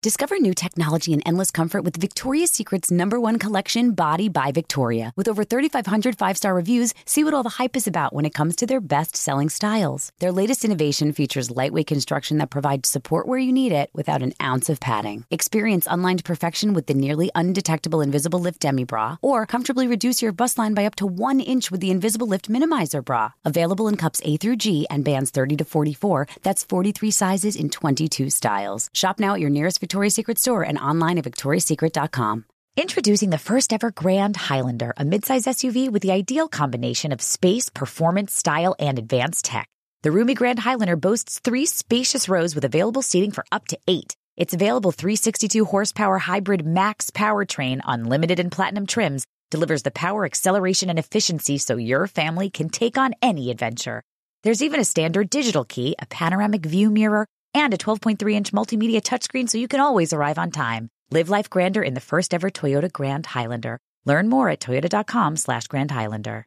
Discover new technology and endless comfort with Victoria's Secret's number one collection, Body by Victoria. With over 3,500 five star reviews, see what all the hype is about when it comes to their best selling styles. Their latest innovation features lightweight construction that provides support where you need it without an ounce of padding. Experience unlined perfection with the nearly undetectable Invisible Lift Demi Bra, or comfortably reduce your bust line by up to one inch with the Invisible Lift Minimizer Bra. Available in cups A through G and bands 30 to 44. That's 43 sizes in 22 styles. Shop now at your nearest Victoria's Secret store and online at victoriasecret.com. Introducing the first ever Grand Highlander, a midsize SUV with the ideal combination of space, performance, style, and advanced tech. The roomy Grand Highlander boasts three spacious rows with available seating for up to eight. Its available 362 horsepower hybrid max powertrain, unlimited and platinum trims, delivers the power, acceleration, and efficiency so your family can take on any adventure. There's even a standard digital key, a panoramic view mirror, and a 12.3 inch multimedia touchscreen so you can always arrive on time. Live life grander in the first ever Toyota Grand Highlander. Learn more at toyota.com slash Grand Highlander.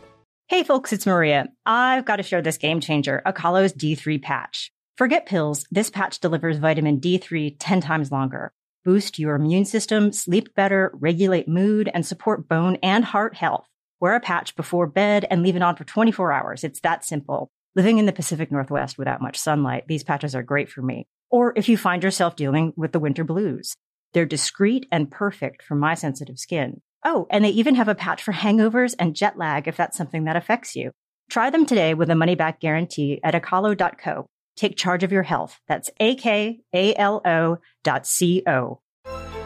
Hey folks, it's Maria. I've got to share this game changer, Akalo's D3 patch. Forget pills. This patch delivers vitamin D3 10 times longer. Boost your immune system, sleep better, regulate mood, and support bone and heart health. Wear a patch before bed and leave it on for 24 hours. It's that simple. Living in the Pacific Northwest without much sunlight, these patches are great for me. Or if you find yourself dealing with the winter blues, they're discreet and perfect for my sensitive skin. Oh, and they even have a patch for hangovers and jet lag if that's something that affects you. Try them today with a money back guarantee at akalo.co. Take charge of your health. That's A-K-A-L-O dot C-O.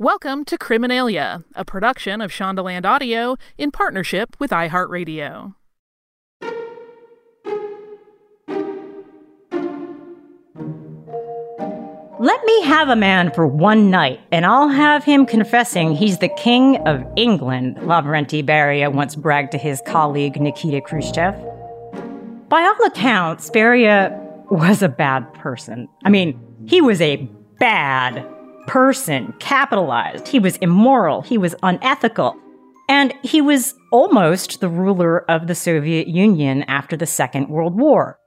Welcome to Criminalia, a production of Shondaland Audio in partnership with iHeartRadio. Let me have a man for one night, and I'll have him confessing he's the king of England, Lavrenti Beria once bragged to his colleague Nikita Khrushchev. By all accounts, Beria was a bad person. I mean, he was a bad person, capitalized. He was immoral. He was unethical. And he was almost the ruler of the Soviet Union after the Second World War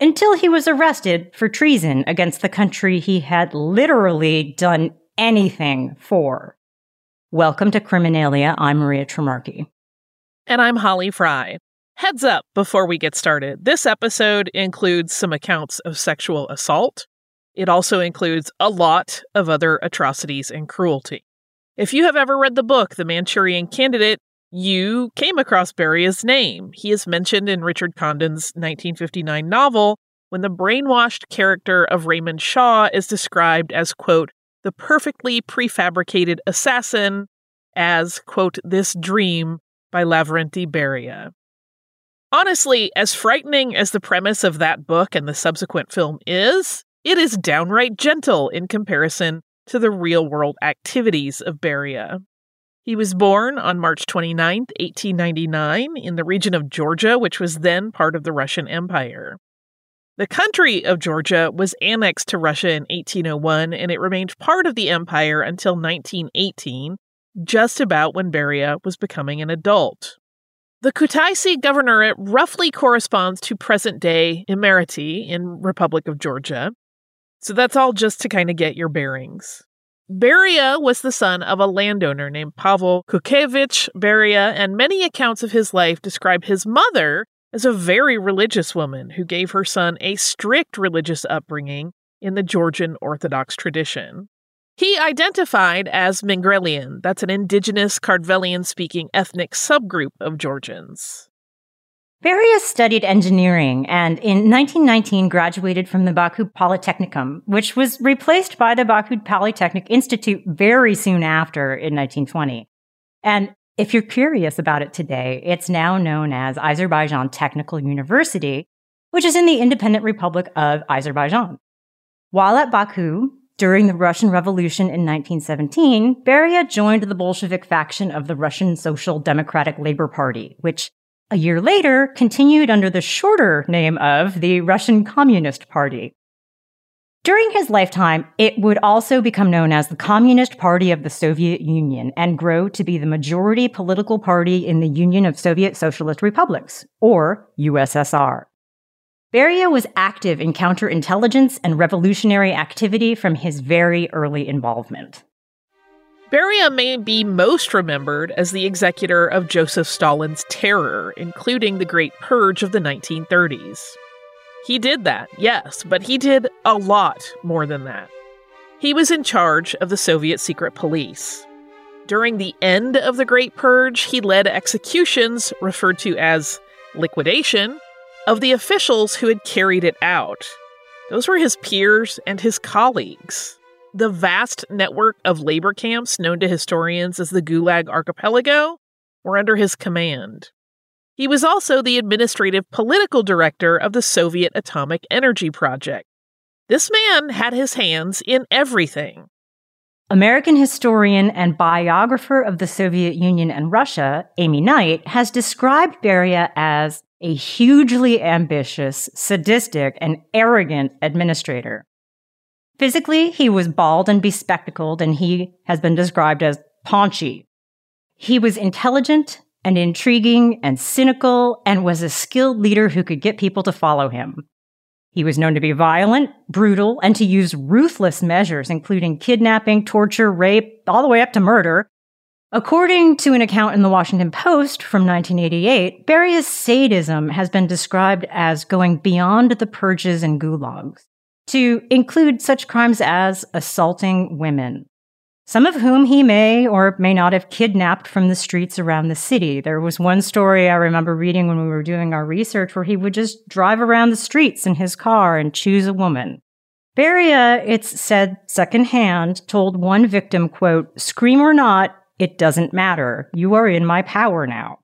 until he was arrested for treason against the country he had literally done anything for. Welcome to Criminalia. I'm Maria Tremarchi. And I'm Holly Frey. Heads up before we get started. This episode includes some accounts of sexual assault. It also includes a lot of other atrocities and cruelty. If you have ever read the book, The Manchurian Candidate, you came across Beria's name. He is mentioned in Richard Condon's 1959 novel when the brainwashed character of Raymond Shaw is described as, quote, the perfectly prefabricated assassin, as, quote, this dream by Lavrenti Beria. Honestly, as frightening as the premise of that book and the subsequent film is, it is downright gentle in comparison to the real world activities of Beria. He was born on March 29, 1899, in the region of Georgia, which was then part of the Russian Empire. The country of Georgia was annexed to Russia in 1801, and it remained part of the empire until 1918, just about when Beria was becoming an adult. The Kutaisi governorate roughly corresponds to present day Imereti in Republic of Georgia. So that's all just to kind of get your bearings. Beria was the son of a landowner named Pavel Kukevich Beria, and many accounts of his life describe his mother as a very religious woman who gave her son a strict religious upbringing in the Georgian Orthodox tradition. He identified as Mingrelian, that's an indigenous Kartvelian speaking ethnic subgroup of Georgians. Beria studied engineering and in 1919 graduated from the Baku Polytechnicum, which was replaced by the Baku Polytechnic Institute very soon after in 1920. And if you're curious about it today, it's now known as Azerbaijan Technical University, which is in the independent Republic of Azerbaijan. While at Baku, during the Russian Revolution in 1917, Beria joined the Bolshevik faction of the Russian Social Democratic Labor Party, which a year later continued under the shorter name of the Russian Communist Party. During his lifetime, it would also become known as the Communist Party of the Soviet Union and grow to be the majority political party in the Union of Soviet Socialist Republics, or USSR. Beria was active in counterintelligence and revolutionary activity from his very early involvement. Beria may be most remembered as the executor of Joseph Stalin's terror, including the Great Purge of the 1930s. He did that, yes, but he did a lot more than that. He was in charge of the Soviet secret police. During the end of the Great Purge, he led executions, referred to as liquidation, of the officials who had carried it out. Those were his peers and his colleagues. The vast network of labor camps known to historians as the Gulag Archipelago were under his command. He was also the administrative political director of the Soviet Atomic Energy Project. This man had his hands in everything. American historian and biographer of the Soviet Union and Russia, Amy Knight, has described Beria as a hugely ambitious, sadistic, and arrogant administrator. Physically, he was bald and bespectacled, and he has been described as paunchy. He was intelligent and intriguing and cynical and was a skilled leader who could get people to follow him. He was known to be violent, brutal, and to use ruthless measures, including kidnapping, torture, rape, all the way up to murder. According to an account in the Washington Post from 1988, Beria's sadism has been described as going beyond the purges and gulags to include such crimes as assaulting women, some of whom he may or may not have kidnapped from the streets around the city. There was one story I remember reading when we were doing our research where he would just drive around the streets in his car and choose a woman. Beria, uh, it's said secondhand, told one victim, quote, scream or not, it doesn't matter. You are in my power now.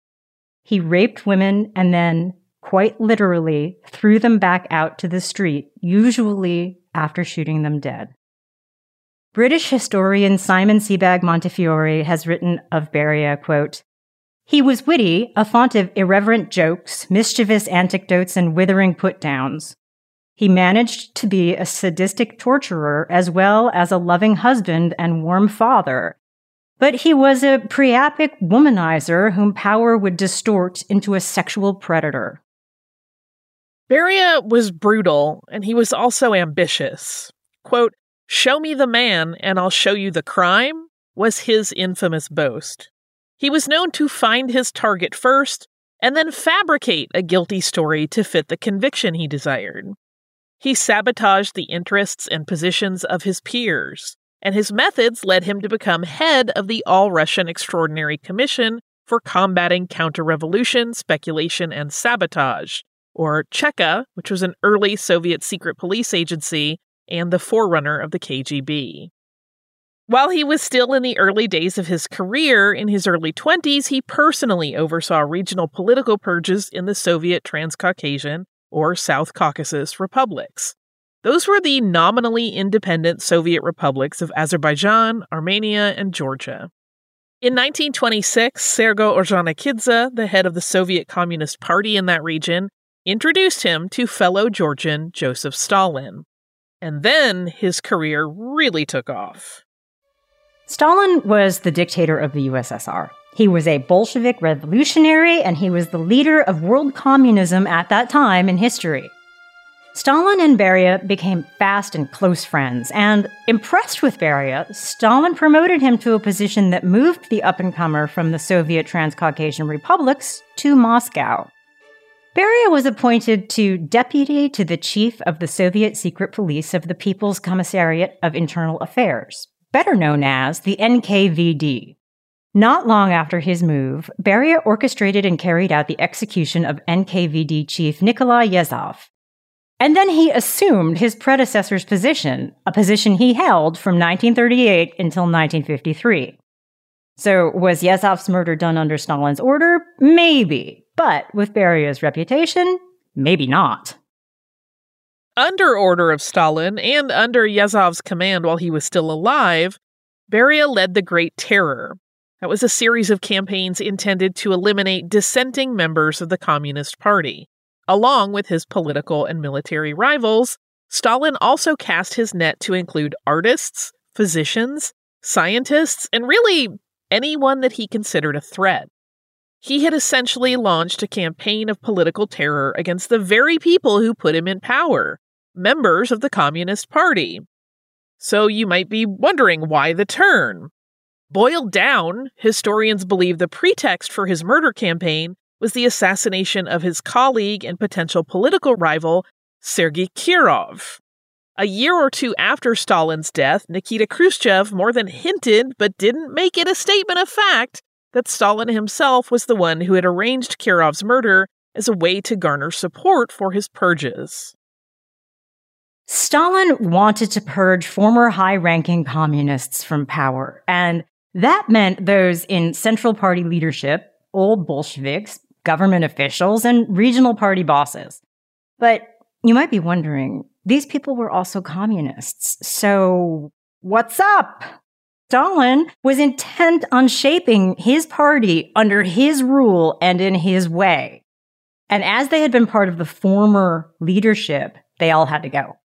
He raped women and then quite literally threw them back out to the street, usually after shooting them dead. British historian Simon Sebag Montefiore has written of Beria, quote, he was witty, a font of irreverent jokes, mischievous anecdotes, and withering put downs. He managed to be a sadistic torturer as well as a loving husband and warm father. But he was a priapic womanizer whom power would distort into a sexual predator. Beria was brutal, and he was also ambitious. Quote, Show me the man, and I'll show you the crime, was his infamous boast. He was known to find his target first, and then fabricate a guilty story to fit the conviction he desired. He sabotaged the interests and positions of his peers, and his methods led him to become head of the All Russian Extraordinary Commission for Combating Counter Revolution, Speculation, and Sabotage, or Cheka, which was an early Soviet secret police agency and the forerunner of the KGB. While he was still in the early days of his career, in his early 20s, he personally oversaw regional political purges in the Soviet Transcaucasian or South Caucasus republics. Those were the nominally independent Soviet republics of Azerbaijan, Armenia, and Georgia. In 1926, Sergo Ordzhonikidze, the head of the Soviet Communist Party in that region, introduced him to fellow Georgian Joseph Stalin. And then his career really took off. Stalin was the dictator of the USSR. He was a Bolshevik revolutionary and he was the leader of world communism at that time in history. Stalin and Beria became fast and close friends, and impressed with Beria, Stalin promoted him to a position that moved the up and comer from the Soviet Transcaucasian republics to Moscow. Beria was appointed to deputy to the chief of the Soviet secret police of the People's Commissariat of Internal Affairs, better known as the NKVD. Not long after his move, Beria orchestrated and carried out the execution of NKVD chief Nikolai Yezhov. And then he assumed his predecessor's position, a position he held from 1938 until 1953. So, was Yezhov's murder done under Stalin's order? Maybe. But with Beria's reputation, maybe not. Under order of Stalin and under Yezhov's command while he was still alive, Beria led the Great Terror. That was a series of campaigns intended to eliminate dissenting members of the Communist Party. Along with his political and military rivals, Stalin also cast his net to include artists, physicians, scientists, and really anyone that he considered a threat. He had essentially launched a campaign of political terror against the very people who put him in power, members of the Communist Party. So you might be wondering why the turn. Boiled down, historians believe the pretext for his murder campaign was the assassination of his colleague and potential political rival, Sergei Kirov. A year or two after Stalin's death, Nikita Khrushchev more than hinted but didn't make it a statement of fact that Stalin himself was the one who had arranged Kirov's murder as a way to garner support for his purges. Stalin wanted to purge former high ranking communists from power, and that meant those in Central Party leadership, old Bolsheviks, government officials, and regional party bosses. But you might be wondering, these people were also communists. So what's up? Stalin was intent on shaping his party under his rule and in his way. And as they had been part of the former leadership, they all had to go.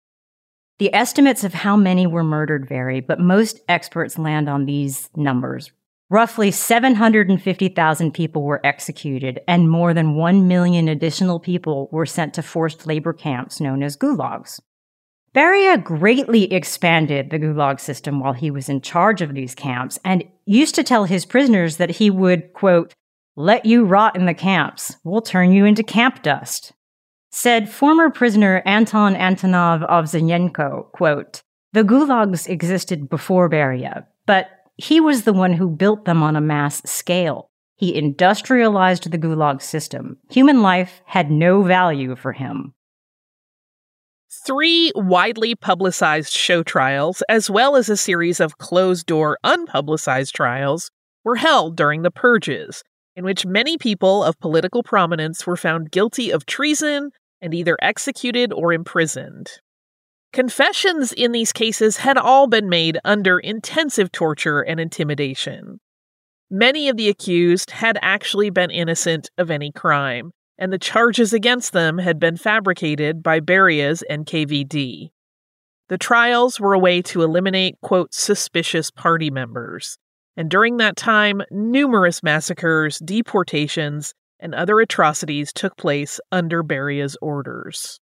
The estimates of how many were murdered vary, but most experts land on these numbers. Roughly 750,000 people were executed, and more than 1 million additional people were sent to forced labor camps known as gulags. Beria greatly expanded the Gulag system while he was in charge of these camps and used to tell his prisoners that he would, quote, let you rot in the camps. We'll turn you into camp dust. Said former prisoner Anton Antonov of Ovsyanenko, quote, the gulags existed before Beria, but he was the one who built them on a mass scale. He industrialized the gulag system. Human life had no value for him. Three widely publicized show trials, as well as a series of closed door, unpublicized trials, were held during the purges, in which many people of political prominence were found guilty of treason and either executed or imprisoned. Confessions in these cases had all been made under intensive torture and intimidation. Many of the accused had actually been innocent of any crime, and the charges against them had been fabricated by Beria's NKVD. The trials were a way to eliminate, quote, suspicious party members. And during that time, numerous massacres, deportations, and other atrocities took place under Beria's orders.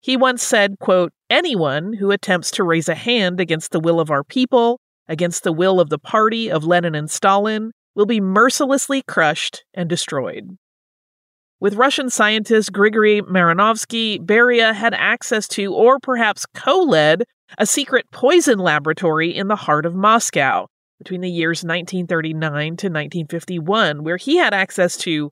He once said, quote, Anyone who attempts to raise a hand against the will of our people, against the will of the party of Lenin and Stalin, will be mercilessly crushed and destroyed. With Russian scientist Grigory Mairanovsky, Beria had access to, or perhaps co led, a secret poison laboratory in the heart of Moscow between the years 1939 to 1951, where he had access to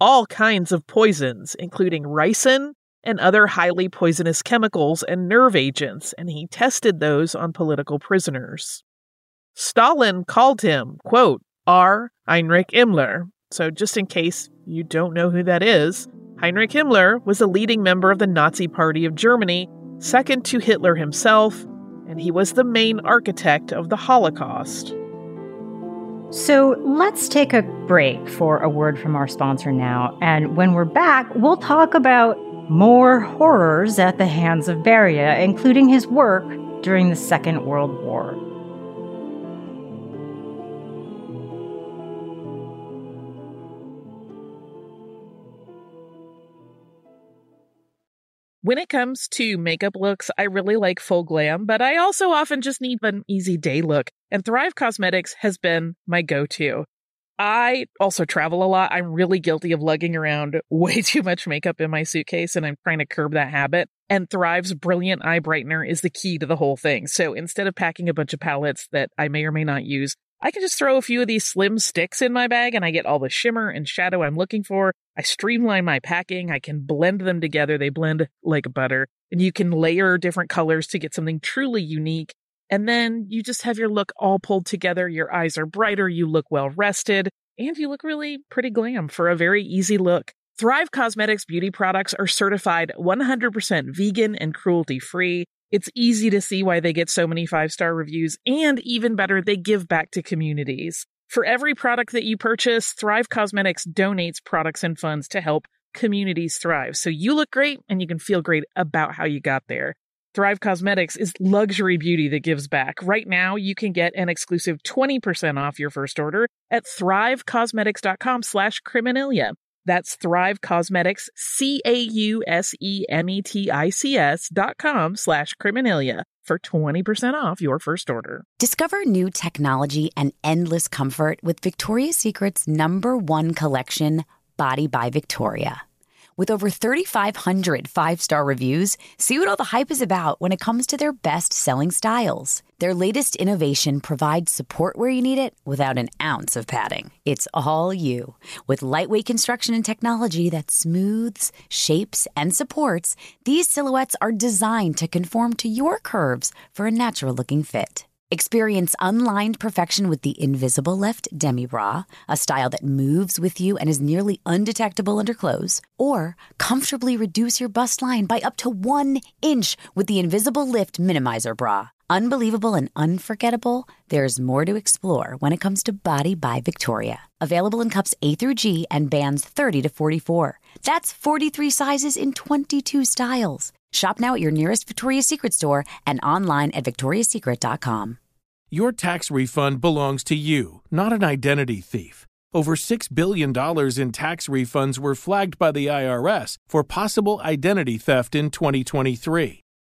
all kinds of poisons, including ricin and other highly poisonous chemicals and nerve agents, and he tested those on political prisoners. Stalin called him, quote, R. Heinrich Himmler, so, just in case you don't know who that is, Heinrich Himmler was a leading member of the Nazi Party of Germany, second to Hitler himself, and he was the main architect of the Holocaust. So let's take a break for a word from our sponsor now. And when we're back, we'll talk about more horrors at the hands of Beria, including his work during the Second World War. When it comes to makeup looks, I really like full glam, but I also often just need an easy day look, and Thrive Causemetics has been my go to. I also travel a lot. I'm really guilty of lugging around way too much makeup in my suitcase, and I'm trying to curb that habit. And Thrive's brilliant eye brightener is the key to the whole thing. So instead of packing a bunch of palettes that I may or may not use, I can just throw a few of these slim sticks in my bag and I get all the shimmer and shadow I'm looking for. I streamline my packing. I can blend them together. They blend like butter and you can layer different colors to get something truly unique. And then you just have your look all pulled together. Your eyes are brighter. You look well rested and you look really pretty glam for a very easy look. Thrive Causemetics beauty products are certified 100% vegan and cruelty free. It's easy to see why they get so many five star reviews, and even better, they give back to communities. For every product that you purchase, Thrive Causemetics donates products and funds to help communities thrive. So you look great and you can feel great about how you got there. Thrive Causemetics is luxury beauty that gives back. Right now, you can get an exclusive 20% off your first order at thrivecausemetics.com slash criminalia. That's Thrive Causemetics, C-A-U-S-E-M-E-T-I-C-S dot com slash criminalia for 20% off your first order. Discover new technology and endless comfort with Victoria's Secret's number one collection, Body by Victoria. With over 3,500 five star reviews, see what all the hype is about when it comes to their best selling styles. Their latest innovation provides support where you need it without an ounce of padding. It's all you. With lightweight construction and technology that smooths, shapes, and supports, these silhouettes are designed to conform to your curves for a natural looking fit. Experience unlined perfection with the Invisible Lift Demi Bra, a style that moves with you and is nearly undetectable under clothes. Or comfortably reduce your bust line by up to one inch with the Invisible Lift Minimizer Bra. Unbelievable and unforgettable, there's more to explore when it comes to Body by Victoria. Available in cups A through G and bands 30 to 44. That's 43 sizes in 22 styles. Shop now at your nearest Victoria's Secret store and online at victoriassecret.com. Your tax refund belongs to you, not an identity thief. Over $6 billion in tax refunds were flagged by the IRS for possible identity theft in 2023.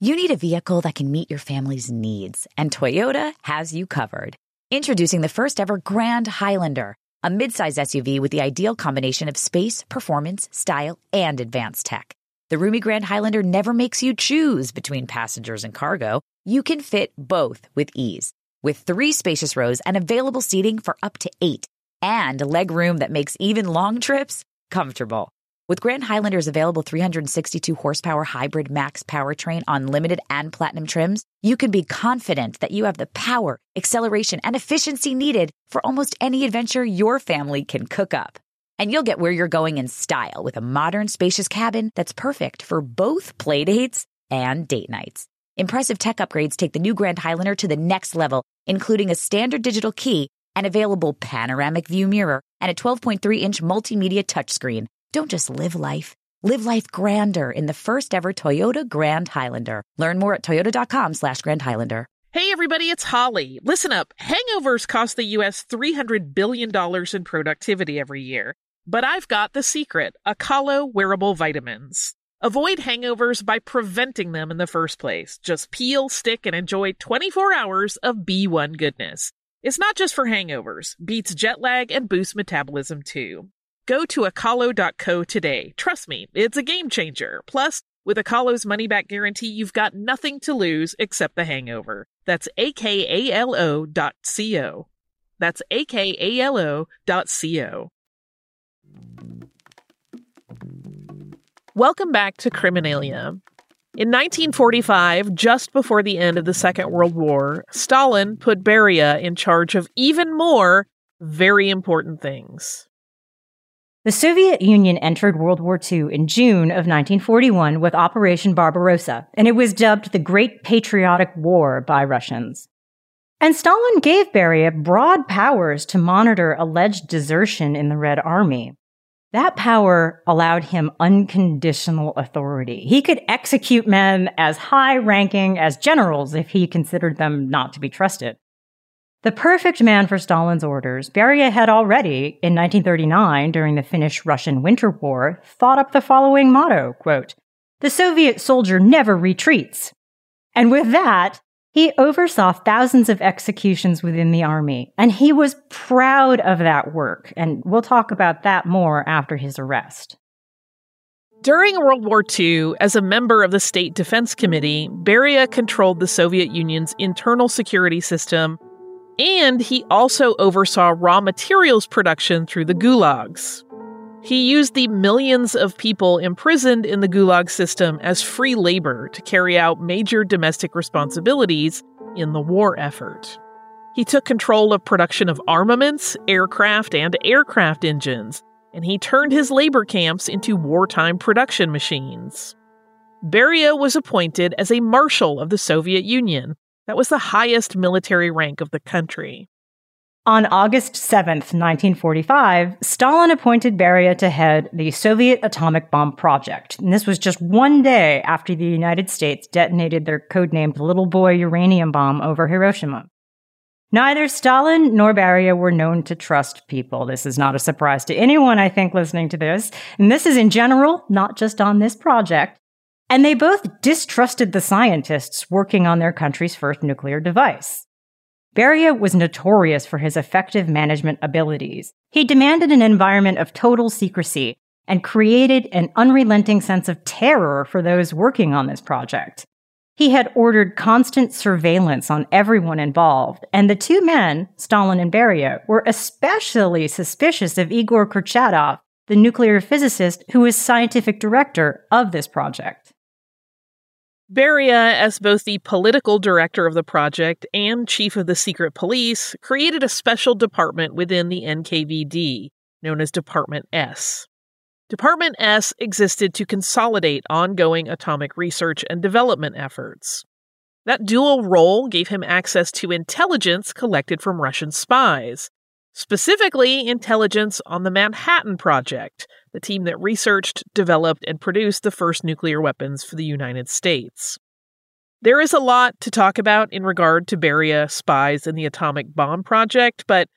You need a vehicle that can meet your family's needs, and Toyota has you covered. Introducing the first ever Grand Highlander, a midsize SUV with the ideal combination of space, performance, style, and advanced tech. The roomy Grand Highlander never makes you choose between passengers and cargo. You can fit both with ease. With three spacious rows and available seating for up to eight, and leg room that makes even long trips comfortable. With Grand Highlander's available 362 horsepower hybrid max powertrain on limited and platinum trims, you can be confident that you have the power, acceleration, and efficiency needed for almost any adventure your family can cook up. And you'll get where you're going in style with a modern, spacious cabin that's perfect for both playdates and date nights. Impressive tech upgrades take the new Grand Highlander to the next level, including a standard digital key, an available panoramic view mirror, and a 12.3 inch multimedia touchscreen. Don't just live life. Live life grander in the first ever Toyota Grand Highlander. Learn more at toyota.com slash Grand Highlander. Hey everybody, it's Holly. Listen up. Hangovers cost the US $300 billion in productivity every year. But I've got the secret, Akalo wearable vitamins. Avoid hangovers by preventing them in the first place. Just peel, stick, and enjoy 24 hours of B1 goodness. It's not just for hangovers, beats jet lag and boosts metabolism too. Go to akalo.co today. Trust me, it's a game changer. Plus, with Akalo's money back guarantee, you've got nothing to lose except the hangover. That's akalo dot co. That's akalo dot co. Welcome back to Criminalia. In 1945, just before the end of the Second World War, Stalin put Beria in charge of even more very important things. The Soviet Union entered World War II in June of 1941 with Operation Barbarossa, and it was dubbed the Great Patriotic War by Russians. And Stalin gave Beria broad powers to monitor alleged desertion in the Red Army. That power allowed him unconditional authority. He could execute men as high ranking as generals if he considered them not to be trusted. The perfect man for Stalin's orders, Beria had already, in 1939, during the Finnish Russian Winter War, thought up the following motto quote, The Soviet soldier never retreats. And with that, he oversaw thousands of executions within the army, and he was proud of that work. And we'll talk about that more after his arrest. During World War II, as a member of the State Defense Committee, Beria controlled the Soviet Union's internal security system, and he also oversaw raw materials production through the gulags. He used the millions of people imprisoned in the Gulag system as free labor to carry out major domestic responsibilities in the war effort. He took control of production of armaments, aircraft, and aircraft engines, and he turned his labor camps into wartime production machines. Beria was appointed as a Marshal of the Soviet Union. That was the highest military rank of the country. On August 7th, 1945, Stalin appointed Beria to head the Soviet atomic bomb project. And this was just one day after the United States detonated their codenamed Little Boy uranium bomb over Hiroshima. Neither Stalin nor Beria were known to trust people. This is not a surprise to anyone, I think, listening to this. And this is in general, not just on this project. And they both distrusted the scientists working on their country's first nuclear device. Beria was notorious for his effective management abilities. He demanded an environment of total secrecy and created an unrelenting sense of terror for those working on this project. He had ordered constant surveillance on everyone involved, and the two men, Stalin and Beria, were especially suspicious of Igor Kurchatov, the nuclear physicist who was scientific director of this project. Beria, as both the political director of the project and chief of the secret police, created a special department within the NKVD, known as Department S. Department S existed to consolidate ongoing atomic research and development efforts. That dual role gave him access to intelligence collected from Russian spies, specifically intelligence on the Manhattan Project, the team that researched, developed, and produced the first nuclear weapons for the United States. There is a lot to talk about in regard to Beria, spies, and the atomic bomb project, but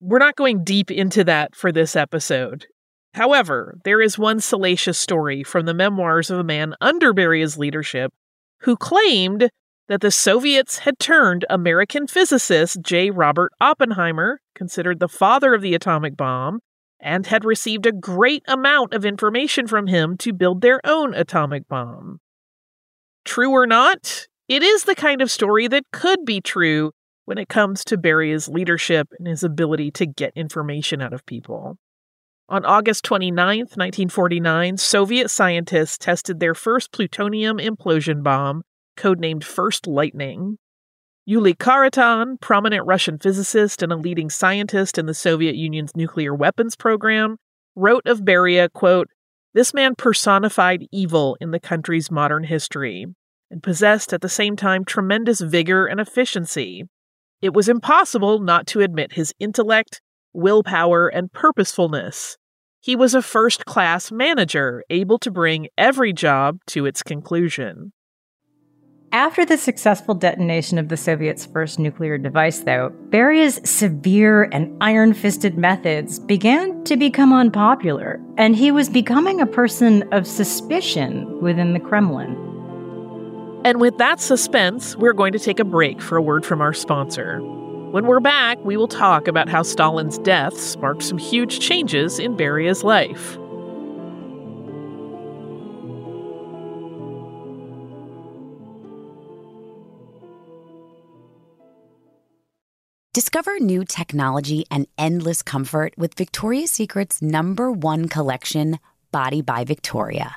we're not going deep into that for this episode. However, there is one salacious story from the memoirs of a man under Beria's leadership who claimed that the Soviets had turned American physicist J. Robert Oppenheimer, considered the father of the atomic bomb, and had received a great amount of information from him to build their own atomic bomb. True or not, it is the kind of story that could be true when it comes to Beria's leadership and his ability to get information out of people. On August 29, 1949, Soviet scientists tested their first plutonium implosion bomb, codenamed First Lightning. Yuli Khariton, prominent Russian physicist and a leading scientist in the Soviet Union's nuclear weapons program, wrote of Beria, quote, This man personified evil in the country's modern history and possessed at the same time tremendous vigor and efficiency. It was impossible not to admit his intellect, willpower, and purposefulness. He was a first class manager, able to bring every job to its conclusion. After the successful detonation of the Soviets' first nuclear device, though, Beria's severe and iron fisted methods began to become unpopular, and he was becoming a person of suspicion within the Kremlin. And with that suspense, we're going to take a break for a word from our sponsor. When we're back, we will talk about how Stalin's death sparked some huge changes in Beria's life. Discover new technology and endless comfort with Victoria's Secret's number one collection, Body by Victoria.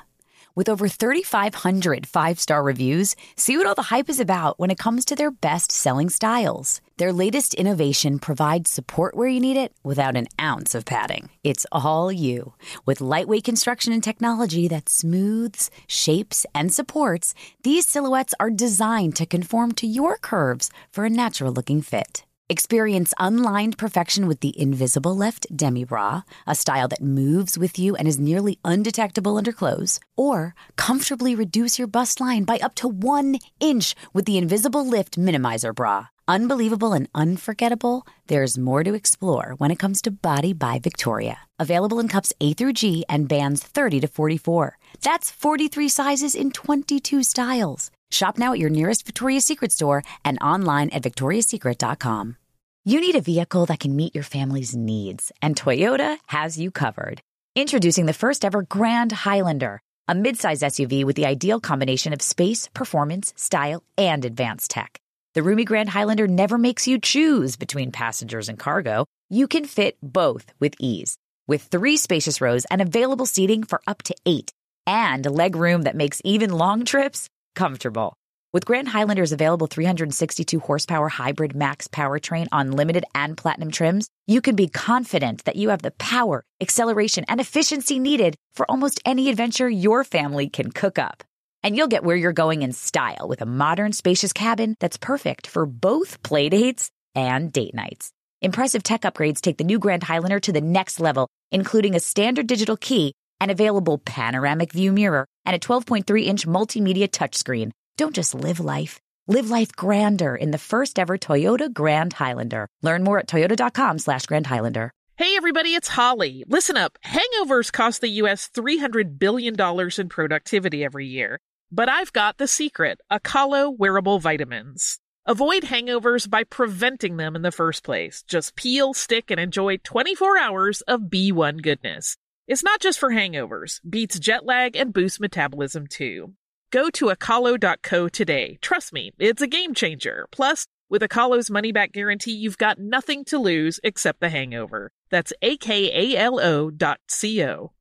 With over 3,500 five star reviews, see what all the hype is about when it comes to their best selling styles. Their latest innovation provides support where you need it without an ounce of padding. It's all you. With lightweight construction and technology that smooths, shapes, and supports, these silhouettes are designed to conform to your curves for a natural looking fit. Experience unlined perfection with the Invisible Lift Demi Bra, a style that moves with you and is nearly undetectable under clothes. Or comfortably reduce your bust line by up to one inch with the Invisible Lift Minimizer Bra. Unbelievable and unforgettable, there's more to explore when it comes to Body by Victoria. Available in cups A through G and bands 30 to 44. That's 43 sizes in 22 styles. Shop now at your nearest Victoria's Secret store and online at victoriassecret.com. You need a vehicle that can meet your family's needs, and Toyota has you covered. Introducing the first ever Grand Highlander, a midsize SUV with the ideal combination of space, performance, style, and advanced tech. The roomy Grand Highlander never makes you choose between passengers and cargo. You can fit both with ease. With three spacious rows and available seating for up to eight, and leg room that makes even long trips comfortable. With Grand Highlander's available 362 horsepower hybrid max powertrain on limited and platinum trims, you can be confident that you have the power, acceleration, and efficiency needed for almost any adventure your family can cook up. And you'll get where you're going in style with a modern, spacious cabin that's perfect for both playdates and date nights. Impressive tech upgrades take the new Grand Highlander to the next level, including a standard digital key, an available panoramic view mirror, and a 12.3 inch multimedia touchscreen. Don't just live life. Live life grander in the first ever Toyota Grand Highlander. Learn more at toyota.com slash Grand Highlander. Hey everybody, it's Holly. Listen up. Hangovers cost the US $300 billion in productivity every year. But I've got the secret, Akalo wearable vitamins. Avoid hangovers by preventing them in the first place. Just peel, stick, and enjoy 24 hours of B1 goodness. It's not just for hangovers, beats jet lag and boosts metabolism too. Go to akalo.co today. Trust me, it's a game changer. Plus, with Akalo's money back guarantee, you've got nothing to lose except the hangover. That's akalo dot co.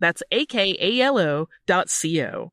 That's akalo dot co.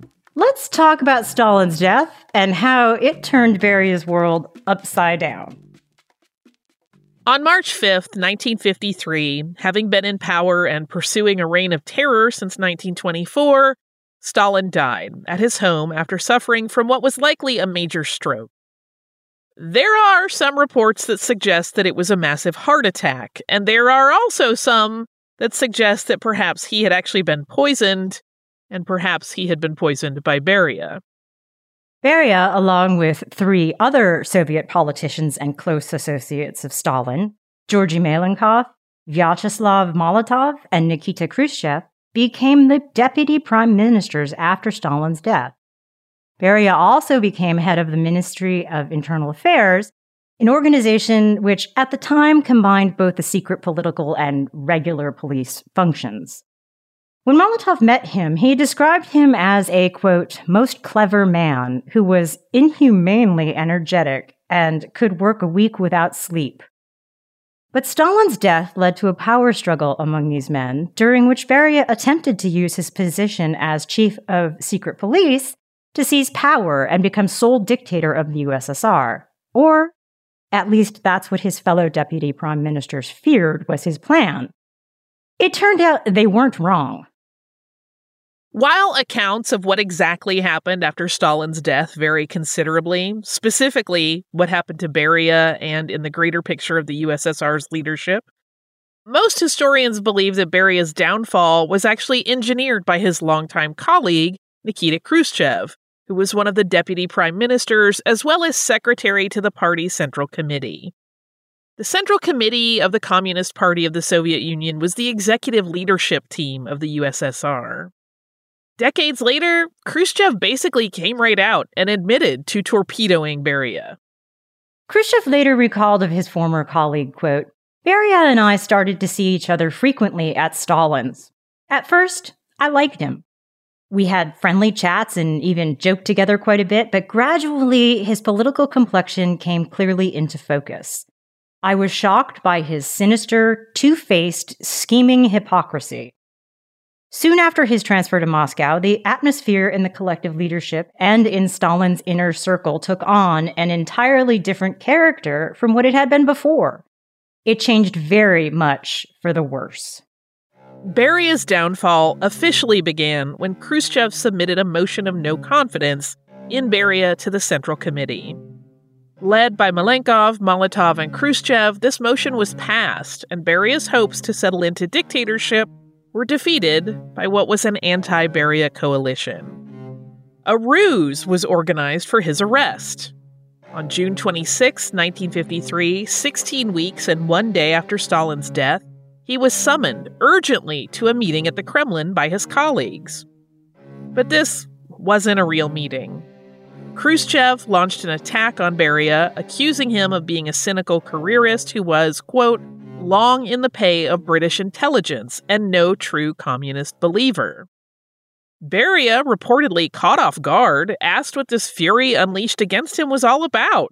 Let's talk about Stalin's death and how it turned Beria's world upside down. On March 5th, 1953, having been in power and pursuing a reign of terror since 1924, Stalin died at his home after suffering from what was likely a major stroke. There are some reports that suggest that it was a massive heart attack, and there are also some that suggest that perhaps he had actually been poisoned and perhaps he had been poisoned by Beria. Beria, along with three other Soviet politicians and close associates of Stalin, Georgy Malenkov, Vyacheslav Molotov, and Nikita Khrushchev, became the deputy prime ministers after Stalin's death. Beria also became head of the Ministry of Internal Affairs, an organization which at the time combined both the secret political and regular police functions. When Molotov met him, he described him as a, quote, most clever man who was inhumanely energetic and could work a week without sleep. But Stalin's death led to a power struggle among these men, during which Beria attempted to use his position as chief of secret police to seize power and become sole dictator of the USSR, or At least that's what his fellow deputy prime ministers feared was his plan. It turned out they weren't wrong. While accounts of what exactly happened after Stalin's death vary considerably, specifically what happened to Beria and in the greater picture of the USSR's leadership, most historians believe that Beria's downfall was actually engineered by his longtime colleague, Nikita Khrushchev, who was one of the deputy prime ministers as well as secretary to the party's Central Committee. The Central Committee of the Communist Party of the Soviet Union was the executive leadership team of the USSR. Decades later, Khrushchev basically came right out and admitted to torpedoing Beria. Khrushchev later recalled of his former colleague, quote, Beria and I started to see each other frequently at Stalin's. At first, I liked him. We had friendly chats and even joked together quite a bit, but gradually his political complexion came clearly into focus. I was shocked by his sinister, two faced, scheming hypocrisy. Soon after his transfer to Moscow, the atmosphere in the collective leadership and in Stalin's inner circle took on an entirely different character from what it had been before. It changed very much for the worse. Beria's downfall officially began when Khrushchev submitted a motion of no confidence in Beria to the Central Committee. Led by Malenkov, Molotov, and Khrushchev, this motion was passed, and Beria's hopes to settle into dictatorship were defeated by what was an anti Beria coalition. A ruse was organized for his arrest. On June 26, 1953, 16 weeks and one day after Stalin's death, he was summoned urgently to a meeting at the Kremlin by his colleagues. But this wasn't a real meeting. Khrushchev launched an attack on Beria, accusing him of being a cynical careerist who was, quote, long in the pay of British intelligence and no true communist believer. Beria, reportedly caught off guard, asked what this fury unleashed against him was all about.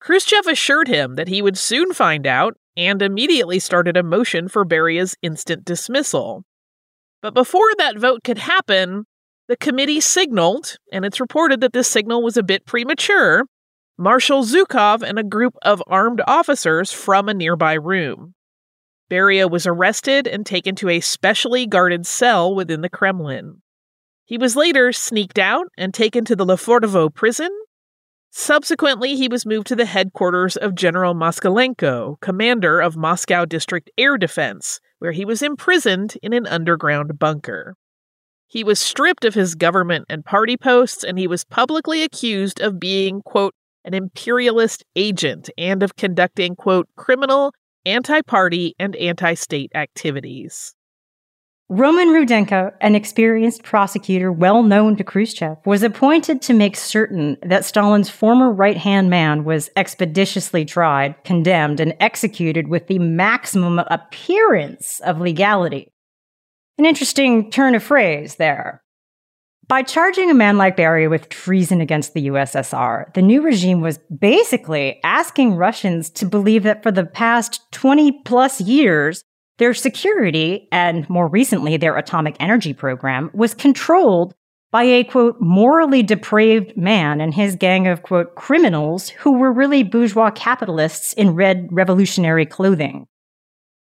Khrushchev assured him that he would soon find out and immediately started a motion for Beria's instant dismissal. But before that vote could happen, the committee signaled, and it's reported that this signal was a bit premature, Marshal Zhukov and a group of armed officers from a nearby room. Beria was arrested and taken to a specially guarded cell within the Kremlin. He was later sneaked out and taken to the Lefortovo prison. Subsequently, he was moved to the headquarters of General Moskalenko, commander of Moscow District Air Defense, where he was imprisoned in an underground bunker. He was stripped of his government and party posts, and he was publicly accused of being, quote, an imperialist agent and of conducting, quote, criminal, anti party, and anti state activities. Roman Rudenko, an experienced prosecutor well known to Khrushchev, was appointed to make certain that Stalin's former right hand man was expeditiously tried, condemned, and executed with the maximum appearance of legality. An interesting turn of phrase there. By charging a man like Beria with treason against the USSR, the new regime was basically asking Russians to believe that for the past 20 plus years, their security, and more recently their atomic energy program, was controlled by a quote, morally depraved man and his gang of quote, criminals who were really bourgeois capitalists in red revolutionary clothing.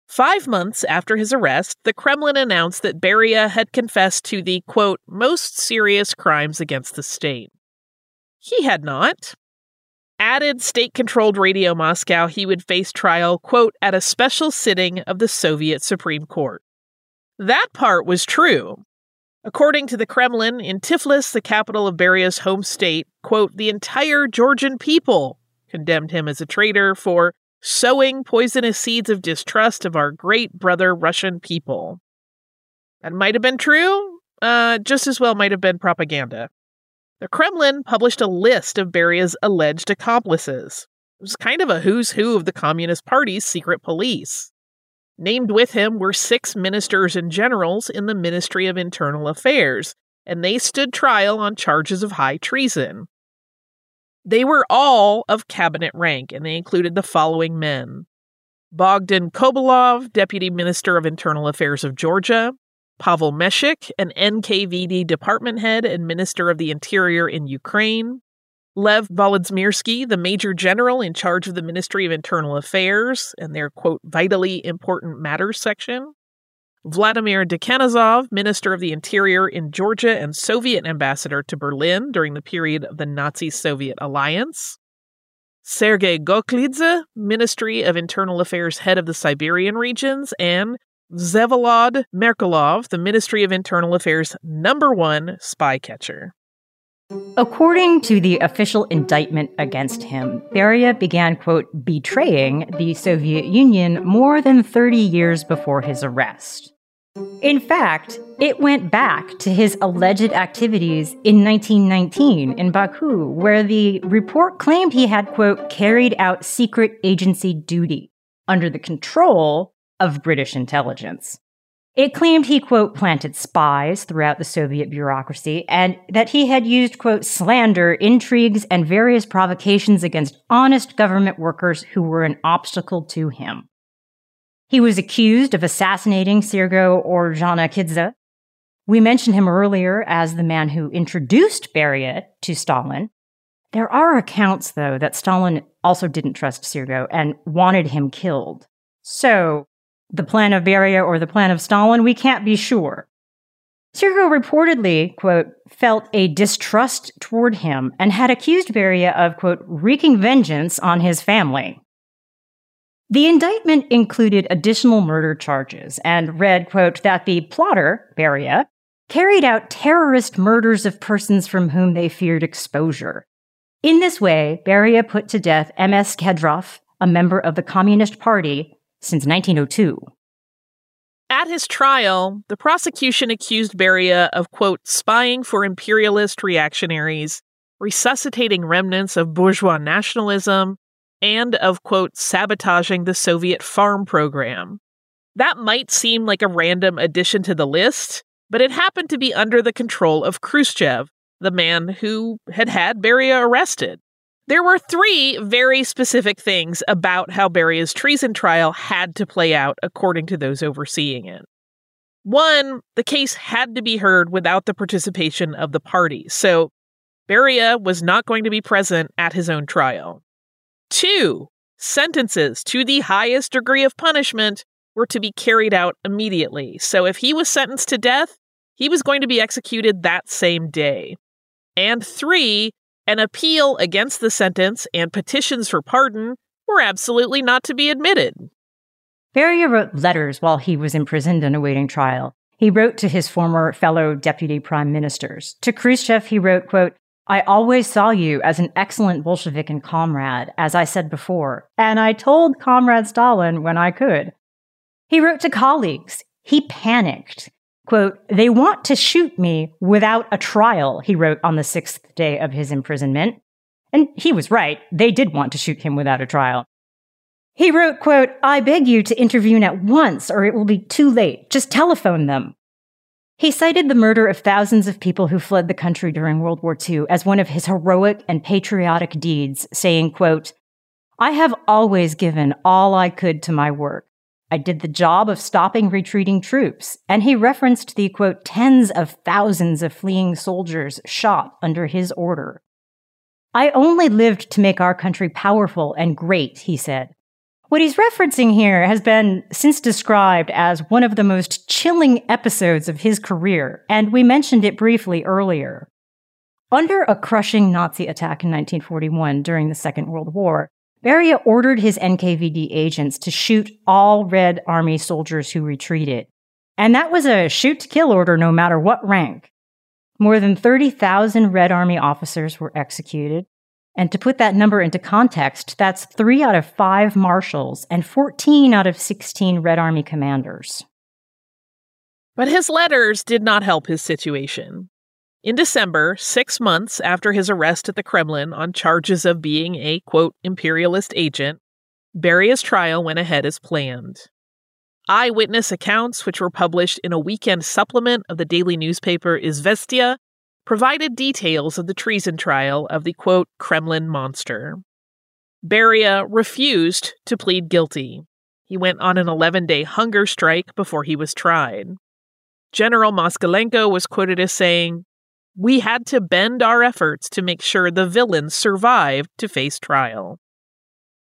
Five months after his arrest, the Kremlin announced that Beria had confessed to the, quote, most serious crimes against the state. He had not. Added state controlled Radio Moscow, he would face trial, quote, at a special sitting of the Soviet Supreme Court. That part was true. According to the Kremlin, in Tiflis, the capital of Beria's home state, quote, the entire Georgian people condemned him as a traitor for sowing poisonous seeds of distrust of our great brother Russian people. That might have been true, uh, just as well might have been propaganda. The Kremlin published a list of Beria's alleged accomplices. It was kind of a who's who of the Communist Party's secret police. Named with him were six ministers and generals in the Ministry of Internal Affairs, and they stood trial on charges of high treason. They were all of cabinet rank, and they included the following men Bogdan Kobulov, Deputy Minister of Internal Affairs of Georgia, Pavel Meshik, an NKVD department head and Minister of the Interior in Ukraine, Lev Vlodzimirsky, the major general in charge of the Ministry of Internal Affairs and their, quote, vitally important matters section. Vladimir Dekanozov, Minister of the Interior in Georgia and Soviet ambassador to Berlin during the period of the Nazi Soviet alliance. Sergei Goglidze, Ministry of Internal Affairs head of the Siberian regions, and Vsevolod Merkulov, the Ministry of Internal Affairs number one spy catcher. According to the official indictment against him, Beria began, quote, betraying the Soviet Union more than 30 years before his arrest. In fact, it went back to his alleged activities in 1919 in Baku, where the report claimed he had, quote, carried out secret agency duty under the control of British intelligence. It claimed he, quote, planted spies throughout the Soviet bureaucracy and that he had used, quote, slander, intrigues, and various provocations against honest government workers who were an obstacle to him. He was accused of assassinating Sergo Ordzhonikidze. We mentioned him earlier as the man who introduced Beria to Stalin. There are accounts, though, that Stalin also didn't trust Sergo and wanted him killed. So, the plan of Beria or the plan of Stalin, we can't be sure. Sergo reportedly, quote, felt a distrust toward him and had accused Beria of, quote, wreaking vengeance on his family. The indictment included additional murder charges and read, quote, that the plotter, Beria, carried out terrorist murders of persons from whom they feared exposure. In this way, Beria put to death M.S. Kedrov, a member of the Communist Party, since 1902. At his trial, the prosecution accused Beria of, quote, spying for imperialist reactionaries, resuscitating remnants of bourgeois nationalism, and of, quote, sabotaging the Soviet farm program. That might seem like a random addition to the list, but it happened to be under the control of Khrushchev, the man who had had Beria arrested. There were three very specific things about how Beria's treason trial had to play out according to those overseeing it. One, the case had to be heard without the participation of the parties, so Beria was not going to be present at his own trial. Two, sentences to the highest degree of punishment were to be carried out immediately, so if he was sentenced to death, he was going to be executed that same day. And three, an appeal against the sentence and petitions for pardon were absolutely not to be admitted. Beria wrote letters while he was imprisoned and awaiting trial. He wrote to his former fellow deputy prime ministers. To Khrushchev, he wrote, quote, I always saw you as an excellent Bolshevik and comrade, as I said before, and I told Comrade Stalin when I could. He wrote to colleagues. He panicked. Quote, they want to shoot me without a trial, he wrote on the sixth day of his imprisonment. And he was right. They did want to shoot him without a trial. He wrote, quote, I beg you to intervene at once or it will be too late. Just telephone them. He cited the murder of thousands of people who fled the country during World War II as one of his heroic and patriotic deeds, saying, quote, I have always given all I could to my work. I did the job of stopping retreating troops. And he referenced the quote, tens of thousands of fleeing soldiers shot under his order. I only lived to make our country powerful and great, he said. What he's referencing here has been since described as one of the most chilling episodes of his career, and we mentioned it briefly earlier. Under a crushing Nazi attack in 1941 during the Second World War, Beria ordered his NKVD agents to shoot all Red Army soldiers who retreated. And that was a shoot to kill order no matter what rank. More than 30,000 Red Army officers were executed. And to put that number into context, that's three out of five marshals and 14 out of 16 Red Army commanders. But his letters did not help his situation. In December, six months after his arrest at the Kremlin on charges of being a, quote, imperialist agent, Beria's trial went ahead as planned. Eyewitness accounts, which were published in a weekend supplement of the daily newspaper Izvestia, provided details of the treason trial of the, quote, Kremlin monster. Beria uh, refused to plead guilty. He went on an 11 day hunger strike before he was tried. General Moskalenko was quoted as saying, we had to bend our efforts to make sure the villains survived to face trial.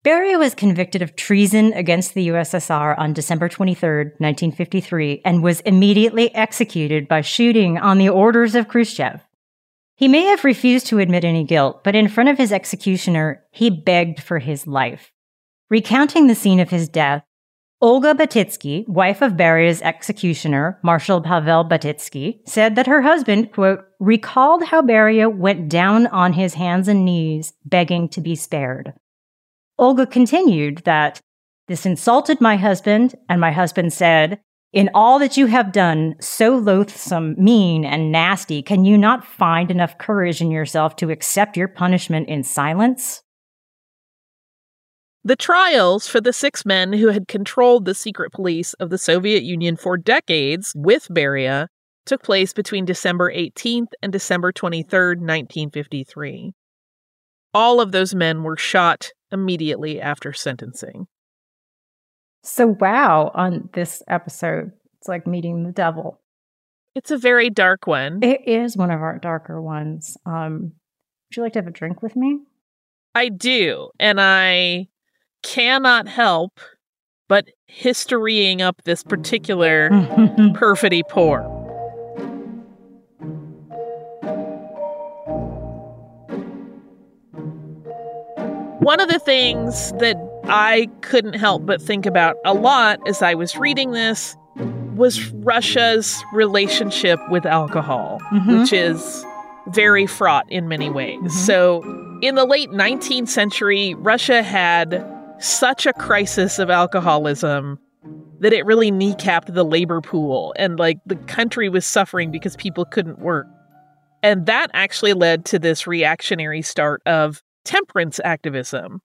Beria was convicted of treason against the USSR on December 23, 1953, and was immediately executed by shooting on the orders of Khrushchev. He may have refused to admit any guilt, but in front of his executioner, he begged for his life. Recounting the scene of his death, Olga Batitsky, wife of Beria's executioner, Marshal Pavel Batitsky, said that her husband, quote, recalled how Beria went down on his hands and knees, begging to be spared. Olga continued that this insulted my husband, and my husband said, In all that you have done, so loathsome, mean, and nasty, can you not find enough courage in yourself to accept your punishment in silence? The trials for the six men who had controlled the secret police of the Soviet Union for decades with Beria took place between December 18th and December 23rd, 1953. All of those men were shot immediately after sentencing. So, wow, on this episode, it's like meeting the devil. It's a very dark one. It is one of our darker ones. Um, would you like to have a drink with me? I do. And I cannot help but historying up this particular perfidy pour. One of the things that I couldn't help but think about a lot as I was reading this was Russia's relationship with alcohol, mm-hmm. which is very fraught in many ways. Mm-hmm. So, in the late 19th century, Russia had such a crisis of alcoholism that it really kneecapped the labor pool and like the country was suffering because people couldn't work. And that actually led to this reactionary start of temperance activism.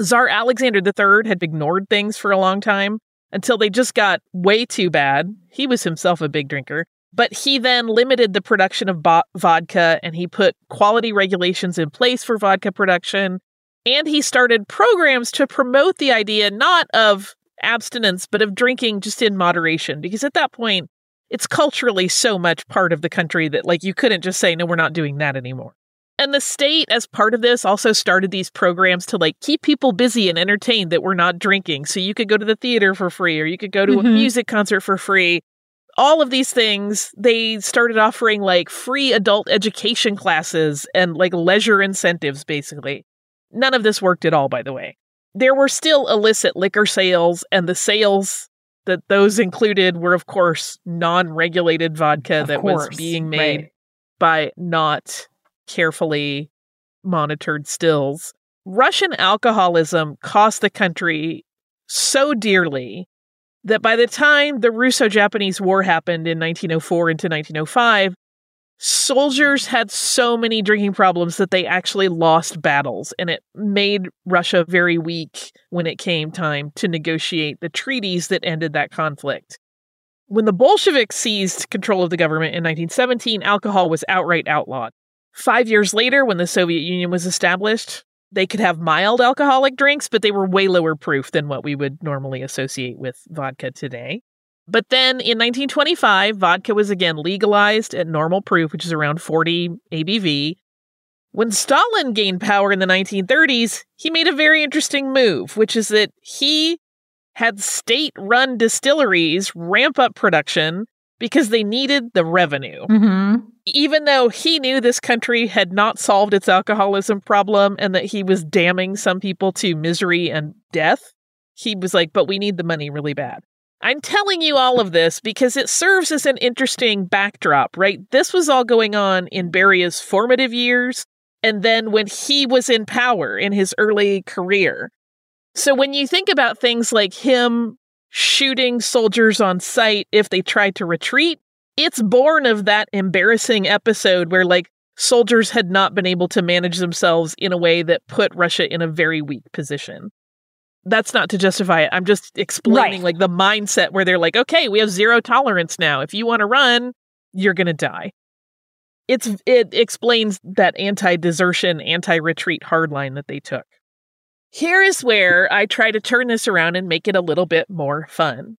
Tsar Alexander III had ignored things for a long time until they just got way too bad. He was himself a big drinker. But he then limited the production of bo- vodka and he put quality regulations in place for vodka production. And he started programs to promote the idea not of abstinence, but of drinking just in moderation. Because at that point, it's culturally so much part of the country that, like, you couldn't just say, no, we're not doing that anymore. And the state, as part of this, also started these programs to like keep people busy and entertained that were not drinking. So you could go to the theater for free, or you could go to mm-hmm. a music concert for free. All of these things, they started offering like free adult education classes and like leisure incentives, basically. None of this worked at all, by the way. There were still illicit liquor sales, and the sales that those included were, of course, non regulated vodka of that course, was being made right. by not carefully monitored stills. Russian alcoholism cost the country so dearly that by the time the Russo Japanese War happened in 1904 into 1905, soldiers had so many drinking problems that they actually lost battles, and it made Russia very weak when it came time to negotiate the treaties that ended that conflict. When the Bolsheviks seized control of the government in 1917, alcohol was outright outlawed. Five years later, when the Soviet Union was established, they could have mild alcoholic drinks, but they were way lower proof than what we would normally associate with vodka today. But then in 1925, vodka was again legalized at normal proof, which is around 40 ABV. When Stalin gained power in the 1930s, he made a very interesting move, which is that he had state run distilleries ramp up production because they needed the revenue. Mm-hmm. Even though he knew this country had not solved its alcoholism problem and that he was damning some people to misery and death, he was like, but we need the money really bad. I'm telling you all of this because it serves as an interesting backdrop, right? This was all going on in Beria's formative years and then when he was in power in his early career. So when you think about things like him shooting soldiers on sight if they tried to retreat. It's born of that embarrassing episode where, like, soldiers had not been able to manage themselves in a way that put Russia in a very weak position. That's not to justify it. I'm just explaining, right. like, the mindset where they're like, okay, we have zero tolerance now. If you want to run, you're going to die. It's it explains that anti-desertion, anti-retreat hardline that they took. Here is where I try to turn this around and make it a little bit more fun.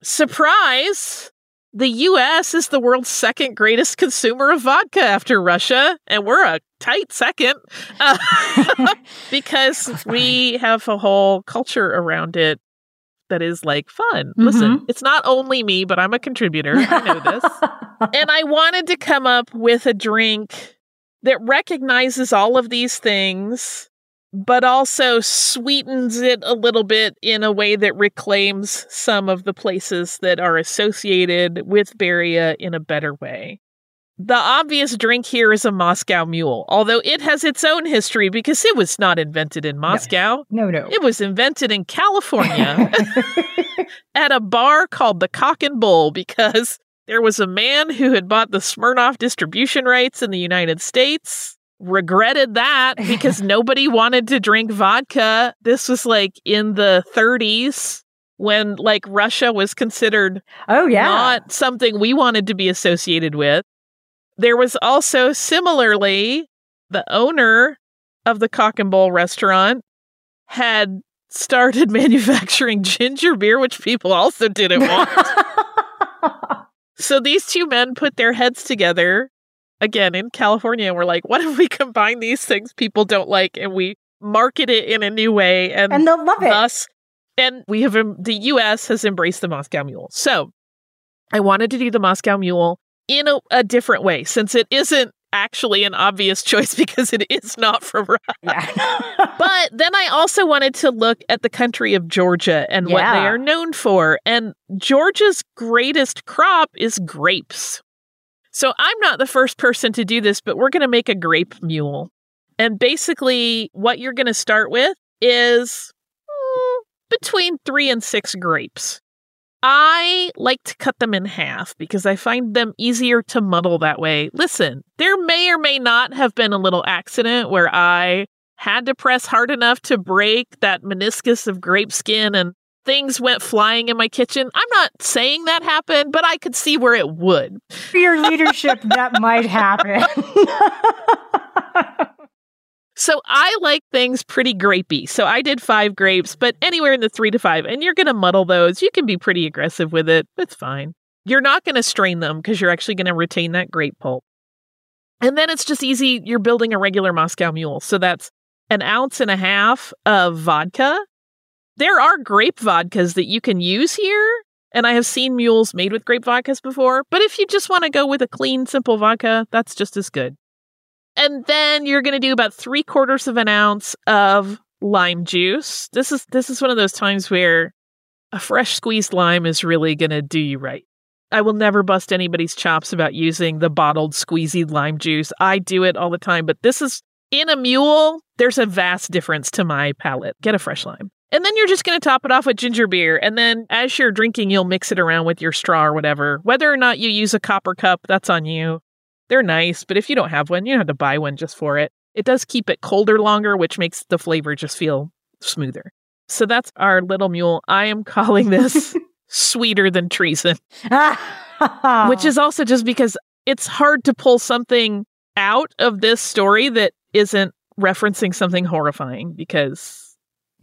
Surprise! The US is the world's second greatest consumer of vodka after Russia, and we're a tight second uh, because we have a whole culture around it that is like fun. Mm-hmm. Listen, it's not only me, but I'm a contributor. I know this. and I wanted to come up with a drink that recognizes all of these things but also sweetens it a little bit in a way that reclaims some of the places that are associated with Beria in a better way. The obvious drink here is a Moscow Mule, although it has its own history because it was not invented in Moscow. No, no. no. It was invented in California at a bar called the Cock and Bull because there was a man who had bought the Smirnoff distribution rights in the United States regretted that because nobody wanted to drink vodka. This was like in the 30s when like Russia was considered oh yeah not something we wanted to be associated with. There was also similarly the owner of the Cock and Bull restaurant had started manufacturing ginger beer which people also didn't want. so these two men put their heads together again in California, we're like, what if we combine these things people don't like and we market it in a new way and, and they'll love it. Thus, and we have the US has embraced the Moscow Mule. So I wanted to do the Moscow Mule in a, a different way since it isn't actually an obvious choice because it is not from Russia. Yeah. but then I also wanted to look at the country of Georgia and yeah. what they are known for. And Georgia's greatest crop is grapes. So I'm not the first person to do this, but we're going to make a grape mule. And basically, what you're going to start with is mm, between three and six grapes. I like to cut them in half because I find them easier to muddle that way. Listen, there may or may not have been a little accident where I had to press hard enough to break that meniscus of grape skin and things went flying in my kitchen. I'm not saying that happened, but I could see where it would. For your leadership, that might happen. so I like things pretty grapey. So I did five grapes, but anywhere in the three to five. And you're going to muddle those. You can be pretty aggressive with it. It's fine. You're not going to strain them because you're actually going to retain that grape pulp. And then it's just easy. You're building a regular Moscow mule. So that's an ounce and a half of vodka there are grape vodkas that you can use here, and I have seen mules made with grape vodkas before, but if you just want to go with a clean, simple vodka, that's just as good. And then you're going to do about three quarters of an ounce of lime juice. This is this is one of those times where a fresh squeezed lime is really going to do you right. I will never bust anybody's chops about using the bottled squeezy lime juice. I do it all the time, but this is in a mule, there's a vast difference to my palate. Get a fresh lime. And then you're just going to top it off with ginger beer. And then as you're drinking, you'll mix it around with your straw or whatever. Whether or not you use a copper cup, that's on you. They're nice, but if you don't have one, you don't have to buy one just for it. It does keep it colder longer, which makes the flavor just feel smoother. So that's our little mule. I am calling this sweeter than treason, which is also just because it's hard to pull something out of this story that isn't referencing something horrifying because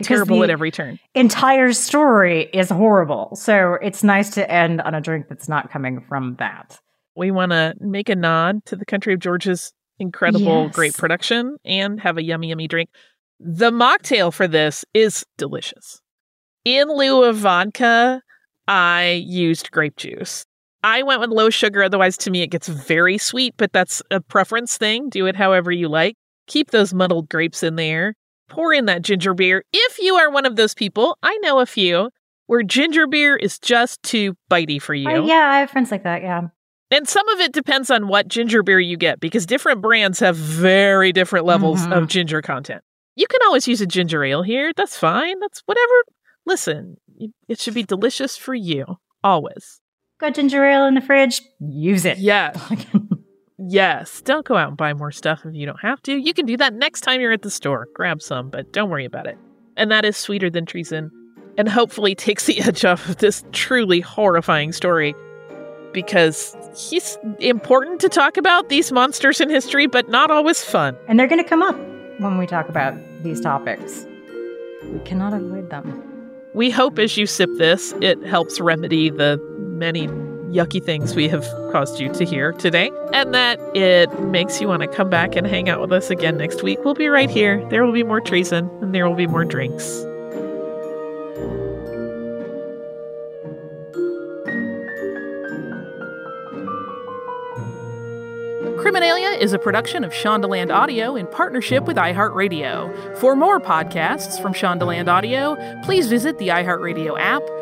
terrible at every turn. Entire story is horrible. So it's nice to end on a drink that's not coming from that. We want to make a nod to the country of Georgia's incredible, yes. great production and have a yummy, yummy drink. The mocktail for this is delicious. In lieu of vodka, I used grape juice. I went with low sugar, otherwise, to me, it gets very sweet, but that's a preference thing. Do it however you like. Keep those muddled grapes in there pour in that ginger beer. If you are one of those people, I know a few where ginger beer is just too bitey for you. Uh, yeah, I have friends like that. Yeah. And some of it depends on what ginger beer you get because different brands have very different levels mm-hmm. of ginger content. You can always use a ginger ale here. That's fine. That's whatever. Listen, it should be delicious for you. Always. Got ginger ale in the fridge? Use it. Yeah. Yes. Don't go out and buy more stuff if you don't have to. You can do that next time you're at the store. Grab some, but don't worry about it. And that is sweeter than treason and hopefully takes the edge off of this truly horrifying story because he's important to talk about these monsters in history, but not always fun. And they're going to come up when we talk about these topics. We cannot avoid them. We hope as you sip this, it helps remedy the many yucky things we have caused you to hear today, and that it makes you want to come back and hang out with us again next week. We'll be right here. There will be more treason and there will be more drinks. Criminalia is a production of Shondaland Audio in partnership with iHeartRadio. For more podcasts from Shondaland Audio, please visit the iHeartRadio app,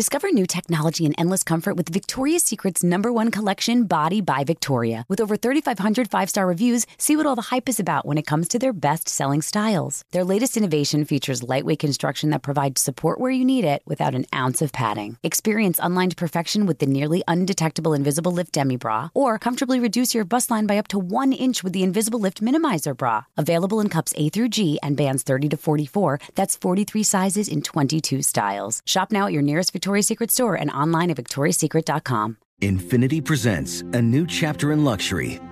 Discover new technology and endless comfort with Victoria's Secret's number one collection, Body by Victoria. With over 3,500 five star reviews, see what all the hype is about when it comes to their best selling styles. Their latest innovation features lightweight construction that provides support where you need it without an ounce of padding. Experience unlined perfection with the nearly undetectable Invisible Lift Demi Bra, or comfortably reduce your bust line by up to one inch with the Invisible Lift Minimizer Bra. Available in cups A through G and bands 30 to 44. That's 43 sizes in 22 styles. Shop now at your nearest Victoria's Secret store and online at victoriasecret.com. Infiniti presents a new chapter in luxury,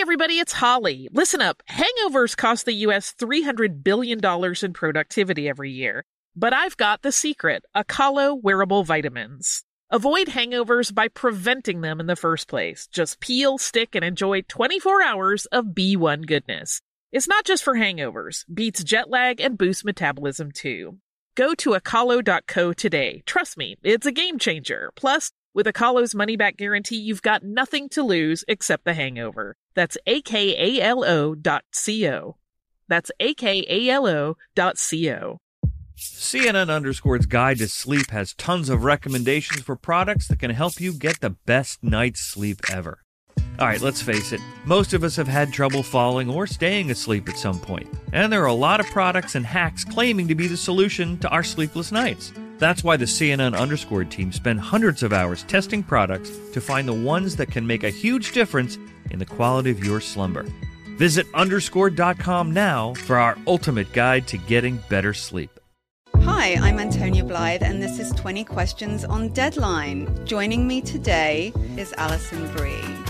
Everybody, it's Holly. Listen up. Hangovers cost the US $300 billion in productivity every year. But I've got the secret, Akalo wearable vitamins. Avoid hangovers by preventing them in the first place. Just peel, stick, and enjoy 24 hours of B1 goodness. It's not just for hangovers, beats jet lag and boosts metabolism too. Go to akalo.co today. Trust me, it's a game changer. Plus, with Akalo's money back guarantee, you've got nothing to lose except the hangover. That's A-K-A-L-O dot C-O. That's A-K-A-L-O dot C-O. CNN Underscore's Guide to Sleep has tons of recommendations for products that can help you get the best night's sleep ever. All right, let's face it, most of us have had trouble falling or staying asleep at some point, and there are a lot of products and hacks claiming to be the solution to our sleepless nights. That's why the CNN Underscore team spend hundreds of hours testing products to find the ones that can make a huge difference in the quality of your slumber. Visit underscore.com now for our ultimate guide to getting better sleep. Hi, I'm Antonia Blythe, and this is 20 Questions on Deadline. Joining me today is Alison Brie.